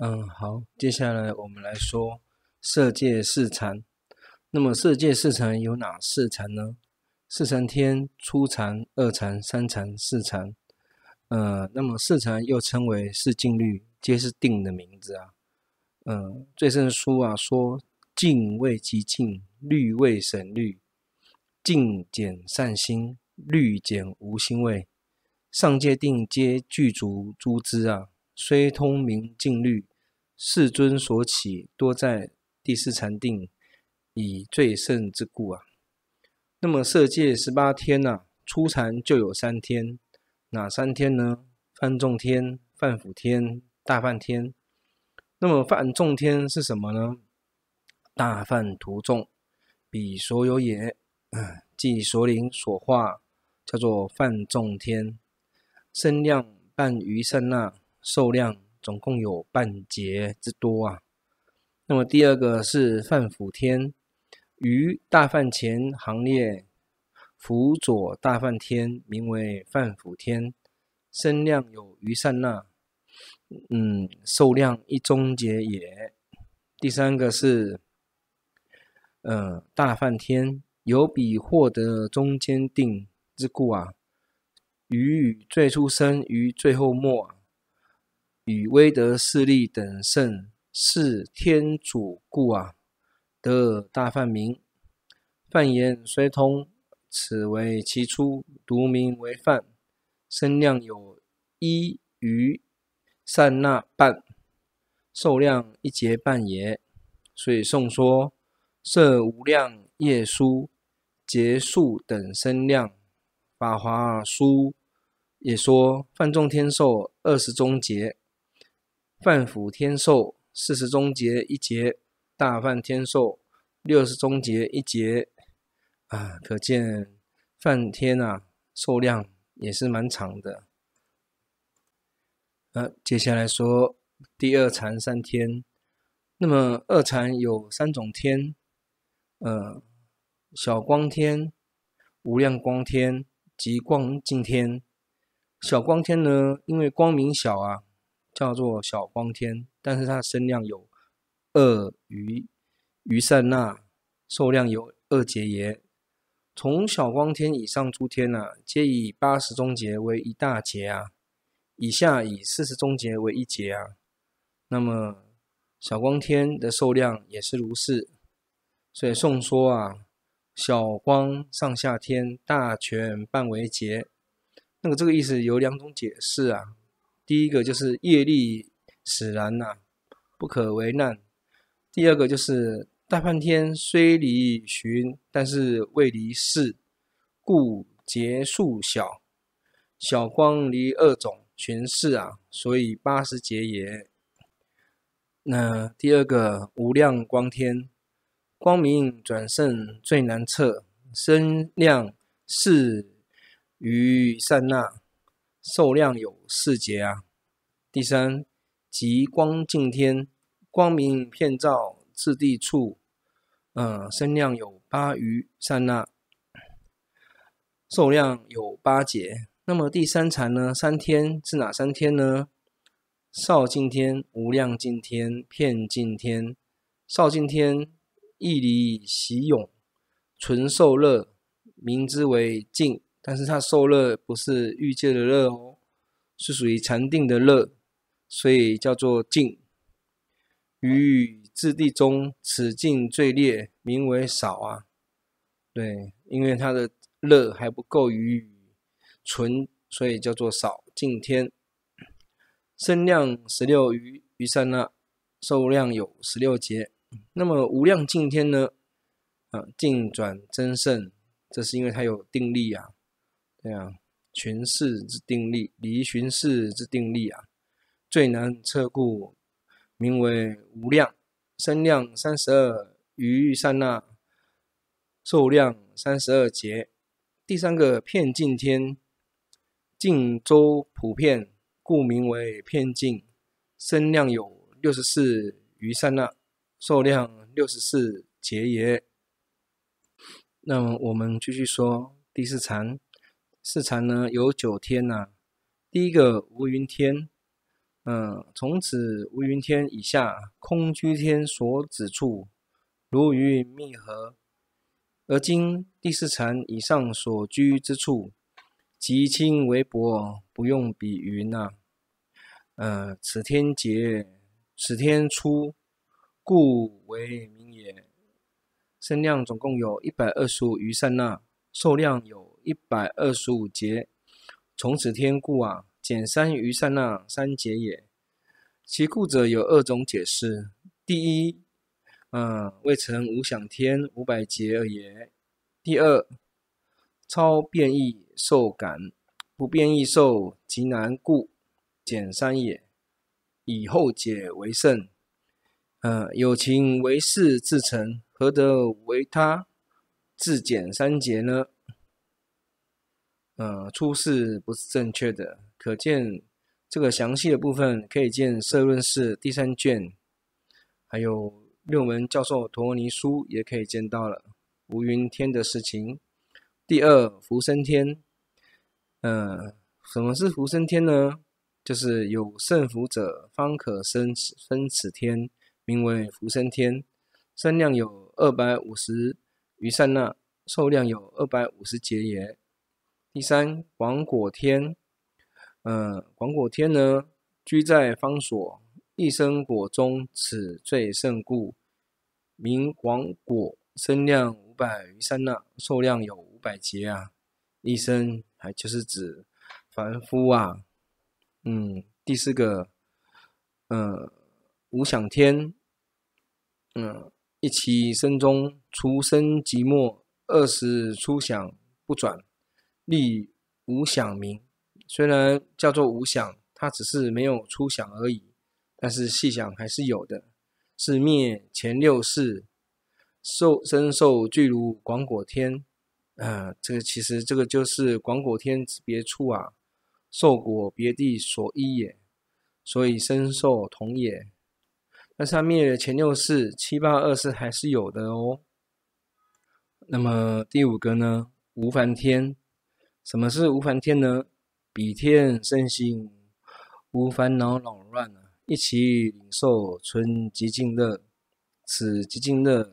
嗯，好，接下来我们来说色界四禅。那么色界四禅有哪四禅呢？四禅天、初禅、二禅、三禅、四禅。呃，那么四禅又称为四静虑，皆是定的名字啊。嗯、呃，最胜书啊说，静谓极静，虑谓审虑，静减善心，虑减无心位。上界定皆具足诸知啊，虽通名静虑。世尊所起多在第四禅定，以最胜之故啊。那么色界十八天呐、啊，初禅就有三天，哪三天呢？梵众天、梵辅天、大梵天。那么梵众天是什么呢？大梵徒众，彼所有也，即所领所化，叫做梵众天，身量半余刹那，寿量。总共有半劫之多啊。那么第二个是范辅天，于大梵前行列，辅佐大梵天，名为范辅天，身量有余善那，嗯，寿量一中劫也。第三个是，呃，大梵天，有彼获得中间定之故啊，于最初生，于最后没。与威德势力等圣是天主故啊，得大梵名。梵言虽通，此为其初，独名为梵。身量有一余善那半，寿量一劫半也。所以颂说摄无量业书劫数等身量，法华书也说梵众天寿二十中劫。梵辅天寿四十中劫一劫，大梵天寿六十中劫一劫，啊，可见梵天啊寿量也是蛮长的。啊，接下来说第二禅三天，那么二禅有三种天，呃，小光天、无量光天及光净天。小光天呢，因为光明小啊。叫做小光天，但是它的身量有二余余善那，寿量有二劫也。从小光天以上诸天啊，皆以八十中劫为一大劫啊，以下以四十中劫为一劫啊。那么小光天的寿量也是如是，所以颂说啊，小光上下天大权半为劫。那个这个意思有两种解释啊。第一个就是业力使然呐、不可为难。第二个就是大梵天虽离寻，但是未离识，故劫数小。小光离二种寻识啊，所以八十劫也。那第二个无量光天，光明转胜最难测，身量四余刹那。寿量有四劫啊。第三，极光净天，光明遍照至地处，呃，身量有八余刹那，寿量有八劫。那么第三禅呢？三天是哪三天呢？少净天、无量净天、遍净天。少净天义离喜勇，纯受乐，名之为净。但是它受热不是欲界的乐哦，是属于禅定的乐，所以叫做净。于自地中，此境最烈，名为少啊。对，因为它的热还不够于纯，所以叫做少净天。身量十六余余三那，受量有十六劫。那么无量净天呢？啊，净转增胜，这是因为它有定力啊。对啊，寻识之定力，离寻识之定力啊，最难测故，名为无量。身量三十二余刹那，寿量三十二劫。第三个片净天，净周普遍，故名为片净。身量有六十四余刹那，寿量六十四劫也。那么我们继续说第四禅。四禅呢有九天呐、第一个无云天，嗯，从此无云天以下空居天所指处，如云密合。而今第四禅以上所居之处，极轻微薄，不用比云呐。呃，此天劫，此天出，故为名也。身量总共有一百二十五余善那，寿量有一百二十五节。从此天故啊，减三余刹那三节也。其故者有二种解释。第一，嗯，未成无想天五百劫而也。第二，超变异受感，不变异受极难故减三也。以后解为胜。嗯，有情为事自成，何得为他自减三劫呢？嗯，出世不是正确的，可见。这个详细的部分可以见《摄论释》第三卷，还有六门教授陀尼书也可以见到了无云天的事情。第二，福生天，嗯，什么是福生天呢？就是有胜福者方可生生此天，名为福生天。身量有二百五十余善那，寿量有二百五十劫也。第三，广果天。嗯，广果天呢，居在方所，一生果中，此最胜故，名广果。身量五百余三那，寿量有五百劫啊。一生还就是指凡夫啊。嗯，第四个，嗯，无想天，嗯，一起生中，除生即没，二十初想不转，立无想名。虽然叫做无想，它只是没有出想而已，但是细想还是有的。是灭前六世，受身受具如广果天。啊、呃，这个其实这个就是广果天之别处啊，受果别地所依也，所以身受同也。但是它灭了前六世，七八二世还是有的哦。那么第五个呢？无烦天。什么是无烦天呢？彼天身心无烦恼扰乱，一起领受纯极静乐。此极静乐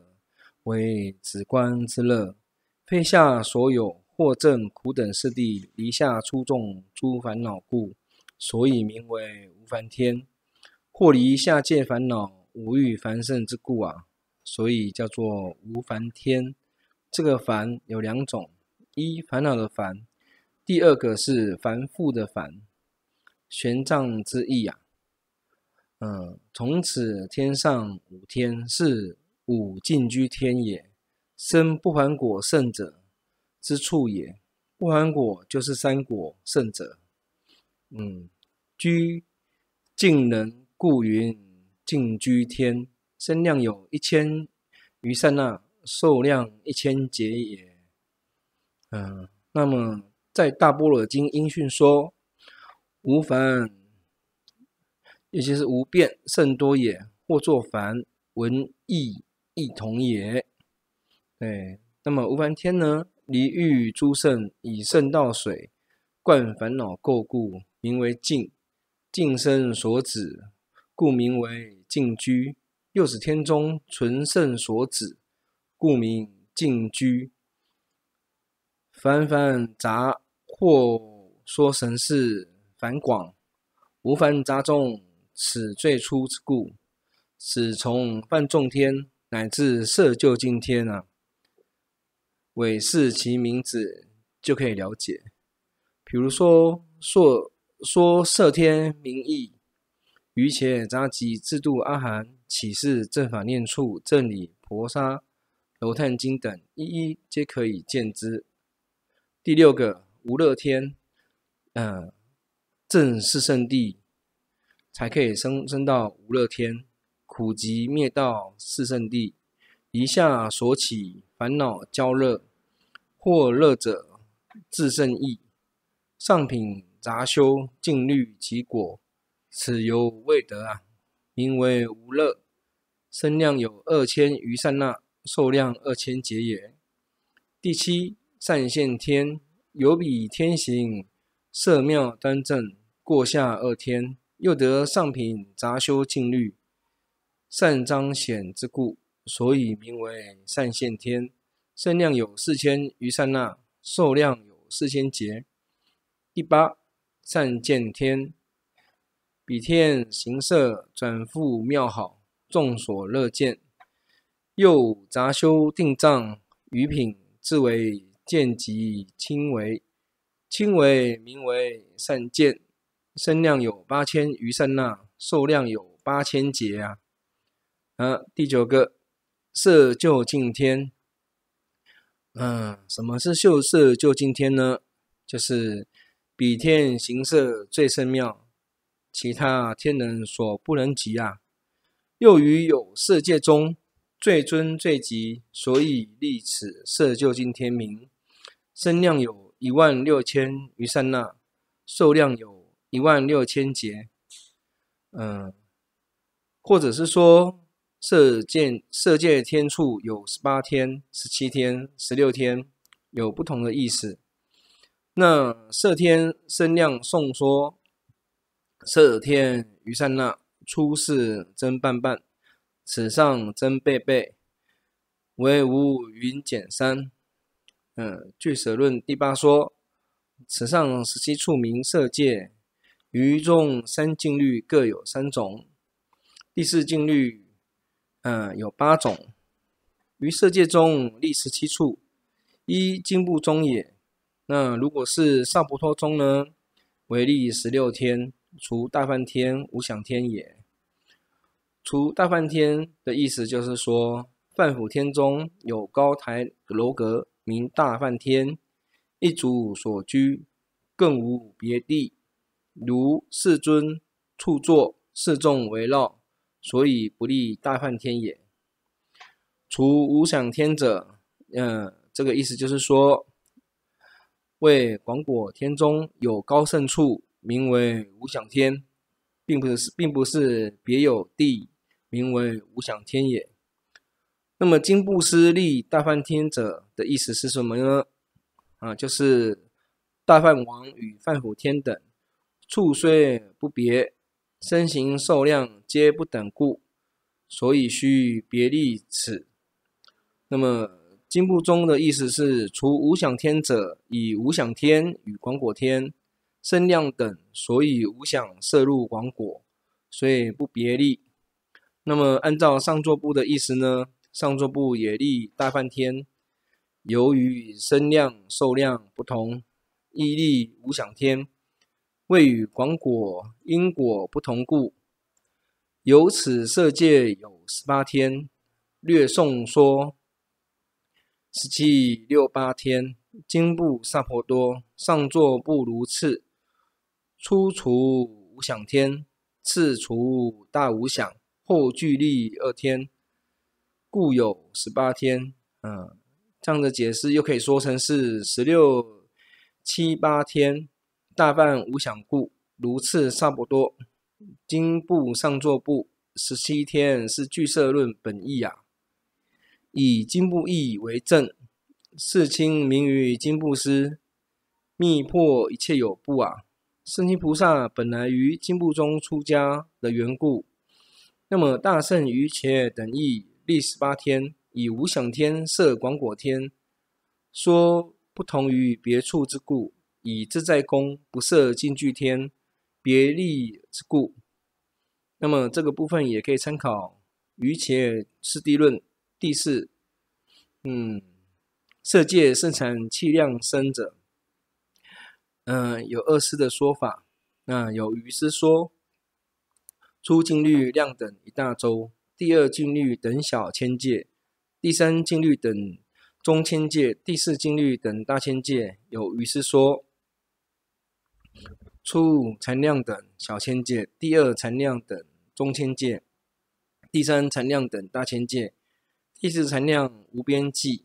为止观之乐，非下所有或正苦等四地离下出众诸烦恼故，所以名为无烦天。或离下界烦恼无欲繁盛之故啊，所以叫做无烦天。这个烦有两种：一烦恼的烦。第二个是凡复的凡，玄奘之意啊。嗯，从此天上五天是五净居天也，生不还果圣者之处也。不还果就是三果圣者。嗯，居净人故云净居天，身量有一千余刹那，寿量一千劫也。嗯，那么。在大般若经音讯说，无烦，也就是无变甚多也，或作烦，闻义亦同也。对，那么无烦天呢？离欲诸圣以圣道水灌烦恼垢故，名为净，净身所止，故名为净居。六十天中纯圣所止，故名净居。烦烦杂。或说神识繁广，无烦杂众，此最初之故。此从梵众天乃至色究竟天啊，委视其名字就可以了解。比如说说说色天名义，余且杂集制度阿含启示正法念处正理婆沙楼叹经等，一一皆可以见之。第六个。无乐天，嗯，正四圣地才可以升升到无乐天，苦集灭道四圣地，一下所起烦恼焦热，或乐者自胜意，上品杂修静虑其果，此犹未得啊，名为无乐，身量有二千余刹那，寿量二千劫也。第七善现天。有比天行，色妙端正，过下二天，又得上品杂修静律，善彰显之故，所以名为善现天。身量有四千余善那，寿量有四千劫。第八善见天，比天形色转复妙好，众所乐见。又杂修定藏余品，自为见即轻为，轻为名为善见。身量有八千余刹那，寿量有八千劫啊！啊，第九个色究竟天。嗯，什么是秀色究竟天呢？就是比天形色最胜妙，其他天人所不能及啊！又于有色界中。最尊最极，所以立此色究竟天名。身量有一万六千余刹那，寿量有一万六千劫。嗯，或者是说色界色界天处有十八天、十七天、十六天，有不同的意思。那色天身量颂说，色天余刹那，出世真半半。此上真倍倍，为无云减三。嗯，俱舍论第八说，此上十七处名色界，于中三境律各有三种，第四境律，嗯，有八种。于色界中立十七处，一经部中也。那如果是萨婆多中呢，为立十六天，除大梵天、无想天也。除大梵天的意思就是说，梵府天中有高台楼阁，名大梵天，一主所居，更无别地，如世尊处坐，四众围绕，所以不立大梵天也。除无想天者，嗯，这个意思就是说，为广果天中有高胜处，名为无想天，并不是，并不是别有地。名为无想天也。那么经部师立大梵天者的意思是什么呢？啊，就是大梵王与梵辅天等处虽不别，身形受量皆不等故，所以须别立此。那么经部中的意思是，除无想天者，以无想天与广果天身量等，所以无想摄入广果，所以不别立。那么，按照上座部的意思呢，上座部也立大梵天，由于身量寿量不同，亦立无想天，未与广果因果不同故。由此色界有十八天，略颂说十七六八天，经部萨婆多，上座不如次，初除无想天，次除大无想。后俱立二天，故有十八天。嗯，这样的解释又可以说成是十六七八天。大半无想故，如次差不多。经部上座部十七天是俱舍论本意啊，以经部义为证。世亲明于经部师，密破一切有部啊。圣亲菩萨本来于经部中出家的缘故。那么大圣于且等义历十八天，以无想天摄广果天，说不同于别处之故；以自在宫不摄净居天，别立之故。那么这个部分也可以参考瑜伽师地论第四。嗯，色界盛产气量生者，嗯，有二师的说法。那有余师说。初静虑量等一大洲，第二静虑等小千界，第三静虑等中千界，第四静虑等大千界。有余师说，初禅量等小千界，第二禅量等中千界，第三禅量等大千界，第四禅量无边际。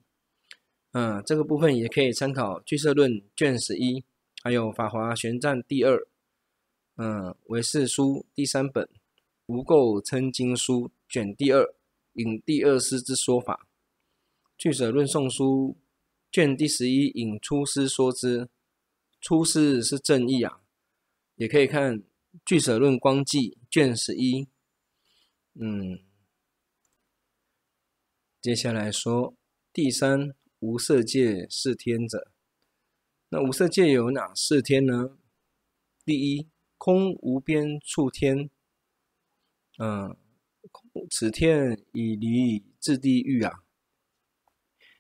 嗯，这个部分也可以参考《俱舍论》卷十一，还有《法华玄赞》第二，嗯，唯识书第三本。无垢称经书卷第二，引第二师之说法；俱舍论颂书卷第十一，引出师说之。出师是正义啊，也可以看俱舍论光记卷十一，嗯，接下来说第三无色界四天者，那无色界有哪四天呢？第一，空无边处天，嗯，此天以离自地狱啊，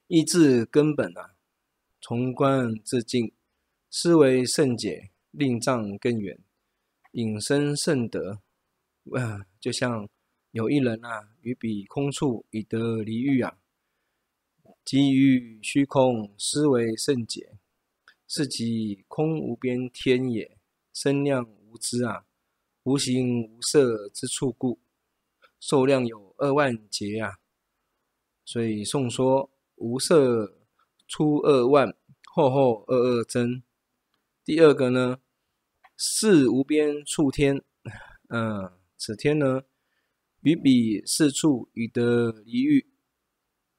依自根本啊，从观自净，思惟圣解，令障更远。引生圣德，啊，就像有一人啊，于彼空处以得离欲啊，即于虚空思惟圣解，是即空无边天也，身量无知啊，无形无色之处故，寿量有二万劫啊。所以颂说无色出二万，后后二二增。第二个呢？四无边处天，嗯，此天呢，于彼四处已得离欲，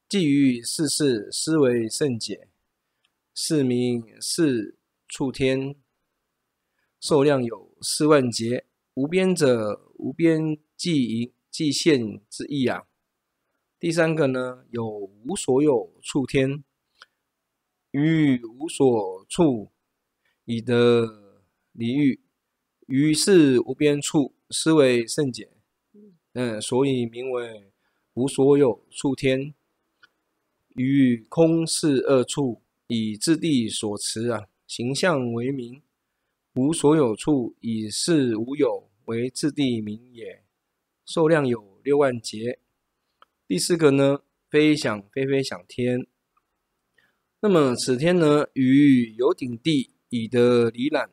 即于四事思惟胜解，是名是处天，寿量有四万劫。无边者，无边际营际现之意啊。第三个呢，有无所有处天，于无所处以得。离欲，于是无边处思惟胜解，嗯，所以名为无所有处天。于空是二处，以自地所持啊，形象为名。无所有处，以是无有为自地名也。寿量有六万劫。第四个呢，非想非非想天。那么此天呢，于有顶地已得离染。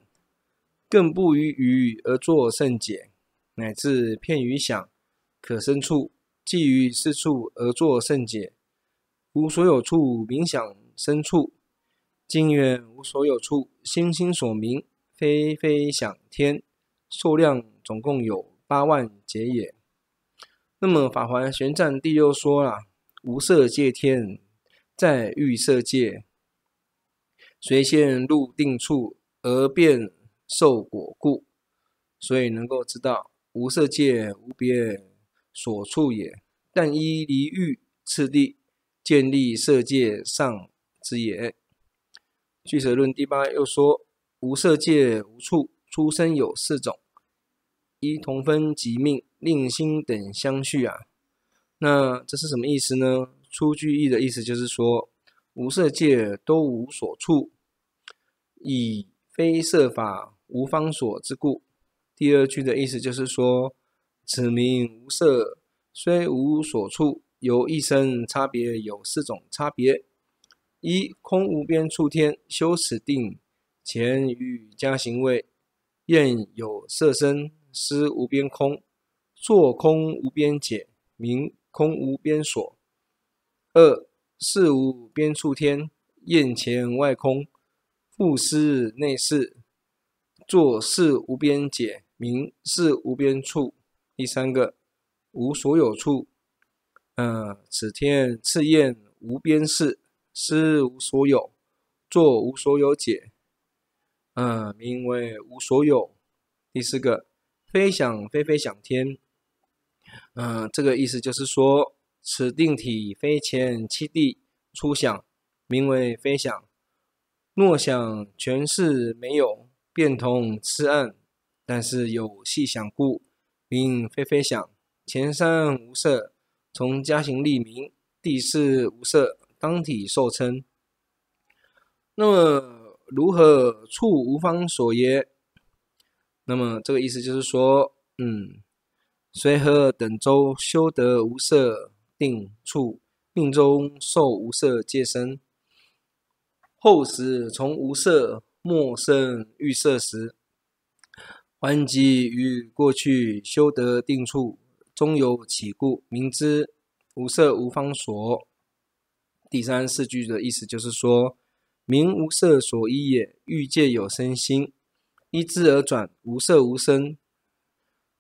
更不于余而作胜解，乃至片于想可生处，即于四处而作胜解。无所有处冥想生处，经远无所有处心心所明，非非想天，数量总共有八万劫也。那么法华玄赞第六说啦，无色界天在欲色界，随现入定处而变。受果故，所以能够知道无色界无别所处也，但依离欲次第建立色界上之也。俱舍论第八又说，无色界无处，出生有四种：一同分即命，令心等相续啊。那这是什么意思呢？出句意的意思就是说，无色界都无所处，以非色法。无方所之故。第二句的意思就是说，此名无色，虽无所处，由一生差别有四种差别：一空无边处天，修此定前于加行位，验有色身，思无边空，作空无边解，名空无边所；二识无边处天，验前外空，复思内识。作识无边解，名事无边处。第三个无所有处，嗯、呃，此天次验无边事，思无所有，作无所有解，嗯、呃，名为无所有。第四个非想非非想天，嗯、这个意思就是说，此定体非前七地初想，名为非想。若想全是没有。变同痴暗，但是有细想故，名非非想。前三无色，从家行立名；第四无色，当体受称。那么如何处无方所耶？那么这个意思就是说，嗯，随何等周修得无色定处，命中受无色界身，后时从无色。莫生欲色时，还即于过去修得定处，终有起故，名之无色无方所。第三四句的意思就是说，名无色所依也，欲界有身心，依之而转，无色无生，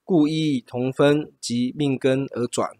故亦同分及命根而转。